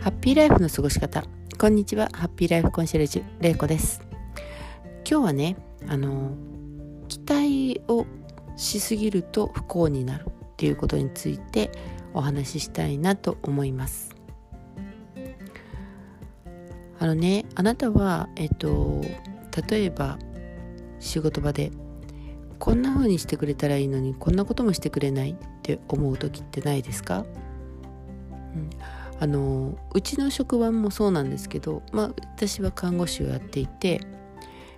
ハッピーライフの過ごし方。こんにちは。ハッピーライフコンシェルジュれいこです。今日はねあの期待をしすぎると不幸になるっていうことについてお話ししたいなと思います。あのねあなたはえっと例えば仕事場でこんな風にしてくれたらいいのにこんなこともしてくれないって思う時ってないですか、うん、あのうちの職場もそうなんですけど、まあ、私は看護師をやっていて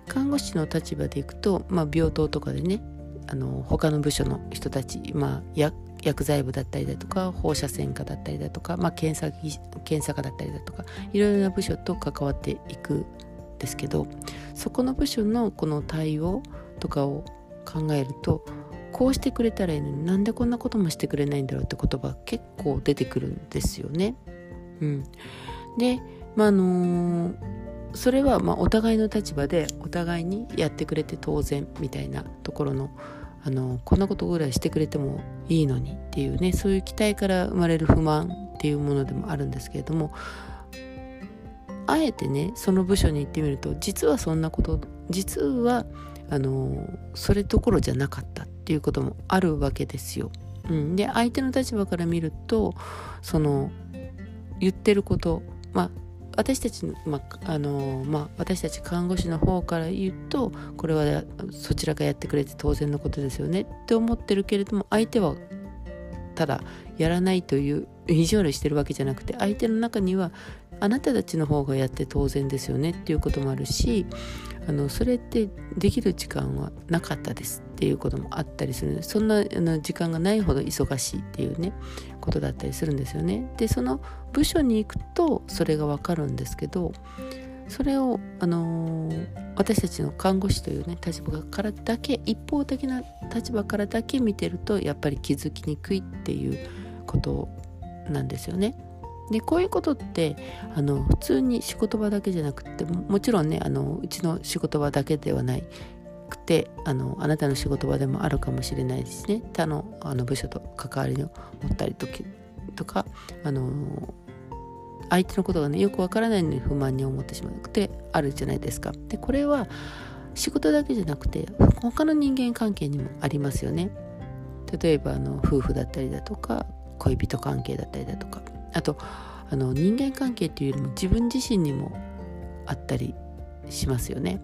看護師の立場でいくと、まあ、病棟とかでねあの他の部署の人たち、まあ、薬剤部だったりだとか放射線科だったりだとか、まあ、検査検査科だったりだとかいろいろな部署と関わっていくんですけどそこの部署のこの対応とかを考えるとこうしてくれたらいいのになんでこんなこともしてくれないんだろうって言葉結構出てくるんですよね。うん、でまああのー、それはまお互いの立場でお互いにやってくれて当然みたいなところのあのこんなことぐらいしてくれてもいいのにっていうねそういう期待から生まれる不満っていうものでもあるんですけれどもあえてねその部署に行ってみると実はそんなこと実はあのそれどころじゃなかったっていうこともあるわけですよ。うん、で相手の立場から見るとその言ってることまあ私たち、まあのまあ、私たち看護師の方から言うとこれはそちらがやってくれて当然のことですよねって思ってるけれども相手はただやらないという意地悪してるわけじゃなくて相手の中にはあなたたちの方がやって当然ですよねっていうこともあるしあのそれってできる時間はなかったですっていうこともあったりするそんなあの時間がないほど忙しいっていうねことだったりするんですよね。でその部署に行くとそれがわかるんですけどそれを、あのー、私たちの看護師というね立場からだけ一方的な立場からだけ見てるとやっぱり気づきにくいっていうことなんですよね。でこういうことってあの普通に仕事場だけじゃなくてもちろんねあのうちの仕事場だけではなくてあのあなたの仕事場でもあるかもしれないですね他のあの部署と関わりを持ったりととかあの相手のことがねよくわからないのに不満に思ってしまうってあるじゃないですか。でこれは仕事だけじゃなくて他の人間関係にもありますよね。例えばあの夫婦だったりだとか恋人関係だったりだとかあとあの人間関係っていうよりも自分自身にもあったりしますよね。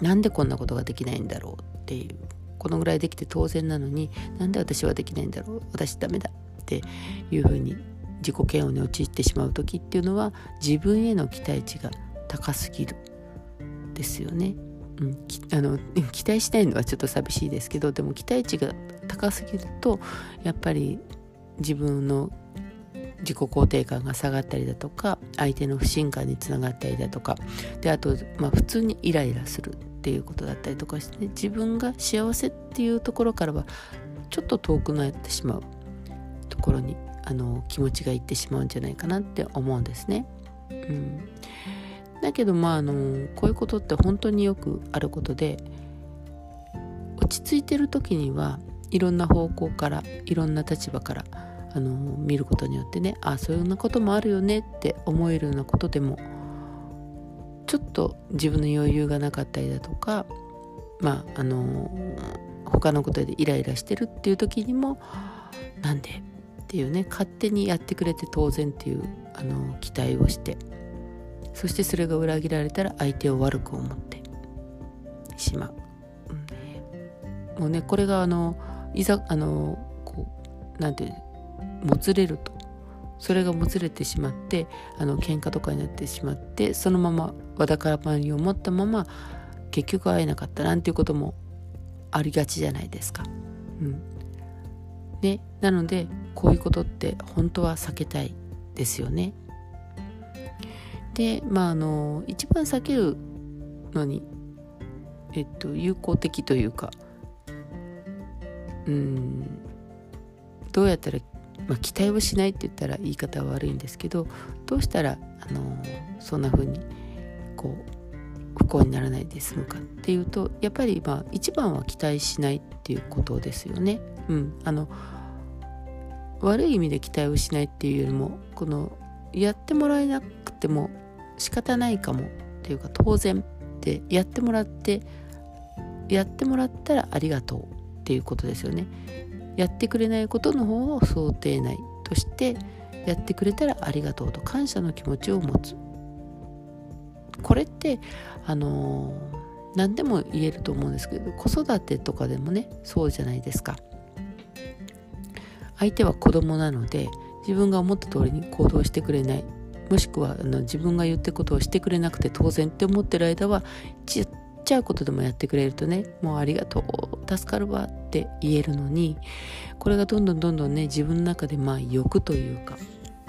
なんでこんなことができないんだろうっていうこのぐらいできて当然なのになんで私はできないんだろう私ダメだっていうふうに自己嫌悪に陥ってしまう時っていうのは自分への期待値が高すぎるですよね。うん、あの 期待したいのはちょっと寂しいですけどでも期待値が高すぎるとやっぱり自分の自己肯定感が下がったりだとか相手の不信感につながったりだとか。であと、まあ、普通にイライラするっていうことだったりとかして自分が幸せっていうところからはちょっと遠くなってしまう。ところにあの気持ちがいってしまうんじゃないかなって思うんですね。うん、だけどまああのこういうことって本当によくあることで落ち着いてる時にはいろんな方向からいろんな立場からあの見ることによってねあそういうようなこともあるよねって思えるようなことでもちょっと自分の余裕がなかったりだとかまああの他のことでイライラしてるっていう時にもなんでっていうね勝手にやってくれて当然っていうあの期待をしてそしてそれが裏切られたら相手を悪く思ってしまう。もうねこれがあのいざあのこうなんていうもつれるとそれがもつれてしまってあの喧嘩とかになってしまってそのままわだからばりを持ったまま結局会えなかったなんていうこともありがちじゃないですか。うんね、なのでこういうことって本当は避けたいですよね。でまああの一番避けるのにえっと有効的というかうんどうやったらまあ、期待をしないって言ったら言い方は悪いんですけどどうしたら、あのそんな風にこう不幸にならないで済むかっていうとやっぱりまあ一番は期待しないっていうことですよね。うん、あの悪い意味で期待をしないっていうよりもこのやってもらえなくても仕方ないかもっていうか当然ってやってもらってやってもらったらありがとうっていうことですよねやってくれないことの方を想定内としてやってくれたらありがとうと感謝の気持ちを持つ。これってあのー、何でも言えると思うんですけど子育てとかでもねそうじゃないですか。相手は子供なので自分が思った通りに行動してくれない。もしくはあの自分が言ってことをしてくれなくて当然って思ってる間はちっちゃいことでもやってくれるとねもうありがとう助かるわって言えるのにこれがどんどんどんどんね自分の中でまあ欲というか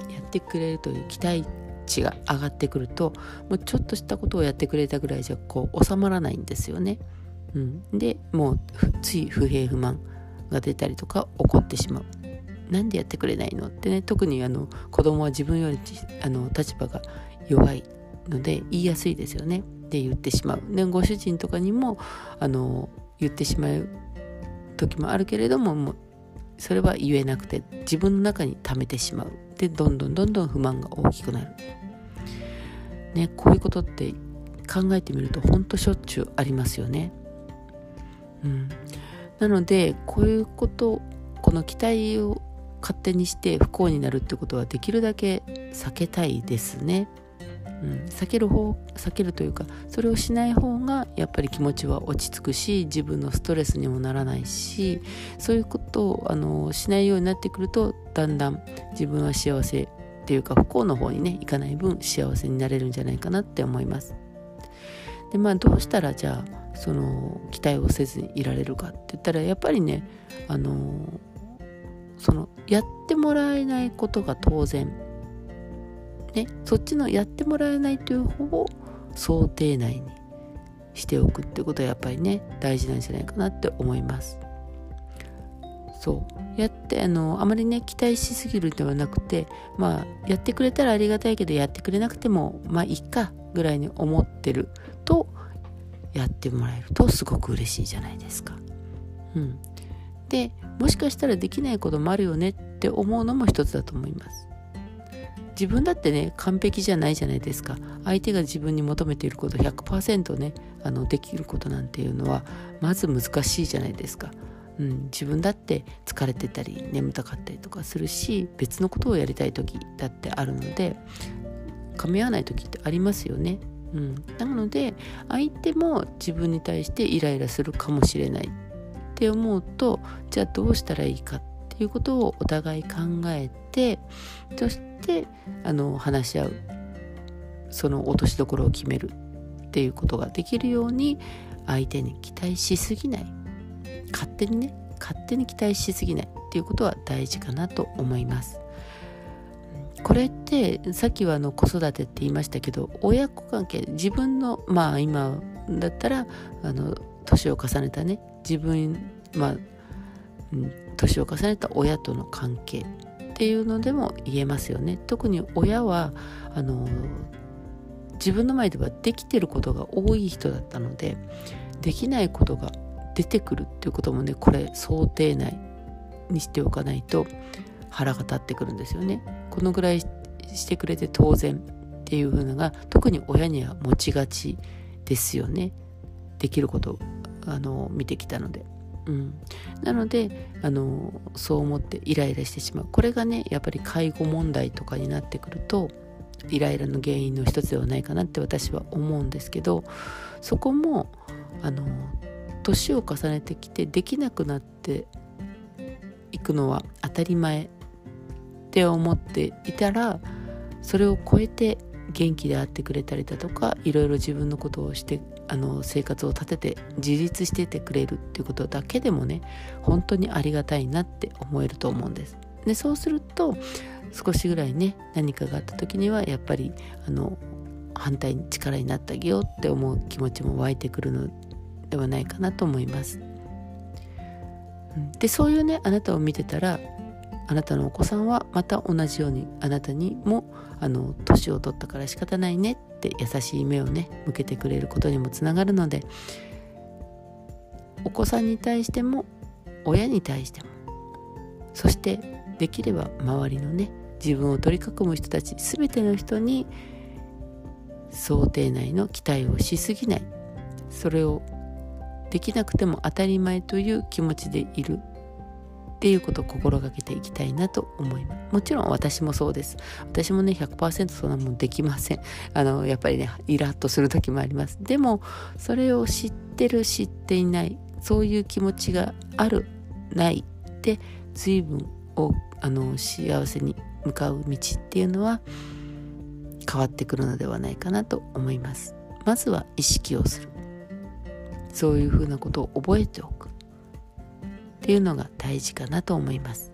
やってくれるという期待値が上がってくるともうちょっとしたことをやってくれたぐらいじゃこう収まらないんですよね。うん、でもうつい不平不満が出たりとか起こってしまう。なんでやってくれないのってね特にあの子供は自分よりあの立場が弱いので言いやすいですよねで言ってしまうでご主人とかにもあの言ってしまう時もあるけれどももうそれは言えなくて自分の中に溜めてしまう。でどんどんどんどん不満が大きくなる。ねこういうことって考えてみるとほんとしょっちゅうありますよね。うん。なのでこういうことこの期待を勝手にして不幸になるってことはできるだけ避けたいですね。うん、避ける方避けるというかそれをしない方がやっぱり気持ちは落ち着くし自分のストレスにもならないしそういうことをあのしないようになってくるとだんだん自分は幸せっていうか不幸の方にねいかない分幸せになれるんじゃないかなって思います。でまあどうしたらじゃあその期待をせずにいられるかって言ったらやっぱりねあのそのやってもらえないことが当然ねそっちのやってもらえないという方を想定内にしておくってことはやっぱりね大事なんじゃないかなって思います。そう。やってあのあまりね期待しすぎるではなくてまあやってくれたらありがたいけどやってくれなくてもまあいっかぐらいに思ってるとやってもらえるとすごく嬉しいじゃないですか。うん。でもしかしたらできないこともあるよねって思うのも一つだと思います。自分だってね完璧じゃないじゃないですか。相手が自分に求めていること100%ねあのできることなんていうのはまず難しいじゃないですか、うん、自分だって疲れてたり眠たかったりとかするし別のことをやりたい時だってあるので噛み合わない時ってありますよね。うん、なので相手も自分に対してイライラするかもしれないって思うとじゃあどうしたらいいかっていうことをお互い考えててそしてあの話し合うその落としどころを決めるっていうことができるように相手に期待しすぎない勝手にね勝手に期待しすぎないっていうことは大事かなと思います。これってさっきはあの子育てって言いましたけど親子関係自分のまあ今だったらあの年を重ねたね自分まあ年を重ねた親との関係っていうのでも言えますよね。特に親はあの自分の前ではできてることが多い人だったのでできないことが出てくるっていうこともねこれ想定内にしておかないと腹が立ってくるんですよね。このぐらいしてくれて当然っていう風なのが特に親には持ちがちですよね。できることあの見てきたので。うん、なのであのそう思ってイライラしてしまう。これがねやっぱり介護問題とかになってくるとイライラの原因の一つではないかなって私は思うんですけどそこもあの年を重ねてきてできなくなっていくのは当たり前って思っていたらそれを超えて元気であってくれたりだとかいろいろ自分のことをしてあの生活を立てて自立しててくれるっていうことだけでもね本当にありがたいなって思えると思うんです。でそうすると少しぐらいね何かがあった時にはやっぱりあの反対に力になってあげようって思う気持ちも湧いてくるのではないかなと思います。でそういうねあなたを見てたらあなたのお子さんはまた同じようにあなたにもあの年を取ったから仕方ないねって優しい目をね向けてくれることにもつながるのでお子さんに対しても親に対してもそしてできれば周りのね自分を取り囲む人たち全ての人に想定内の期待をしすぎない。それをできなくても当たり前という気持ちでいる。っていうことを心がけていきたいなと思います。もちろん私もそうです。私もね100%そんなもんできません。あのやっぱりねイラッとする時もあります。でもそれを知ってる知っていないそういう気持ちがあるないで随分をあの幸せに向かう道っていうのは変わってくるのではないかなと思います。まずは意識をする。そういうふうなことを覚えておく。っていうのが大事かなと思います。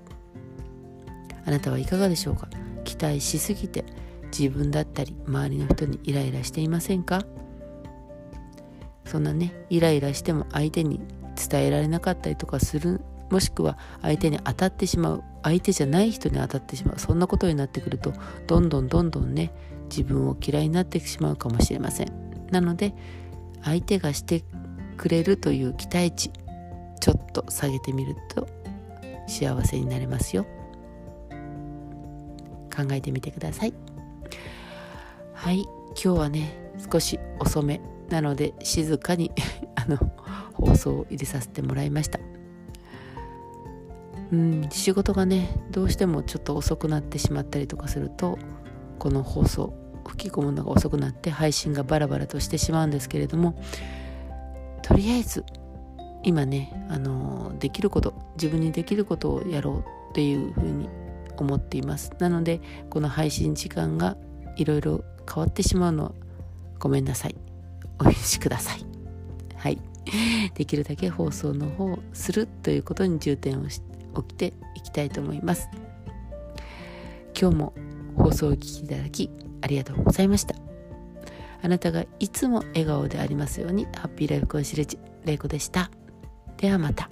あなたはいかがでしょうか？期待しすぎて自分だったり周りの人にイライラしていませんか？そんなねイライラしても相手に伝えられなかったりとかするもしくは相手に当たってしまう相手じゃない人に当たってしまうそんなことになってくるとどんどんどんどんね自分を嫌いになってしまうかもしれません。なので相手がしてくれるという期待値ちょっと下げてみると幸せになれますよ。考えてみてください。はい今日はね少し遅めなので静かに あの放送を入れさせてもらいました。うん仕事がねどうしてもちょっと遅くなってしまったりとかするとこの放送吹き込むのが遅くなって配信がバラバラとしてしまうんですけれどもとりあえず今ねあのできること自分にできることをやろうっていうふうに思っています。なのでこの配信時間がいろいろ変わってしまうのはごめんなさい。お許しください。はい。できるだけ放送の方をするということに重点をし起きていきたいと思います。今日も放送をお聞きいただきありがとうございました。あなたがいつも笑顔でありますようにハッピーライフコンシレッジ玲子でした。ではまた。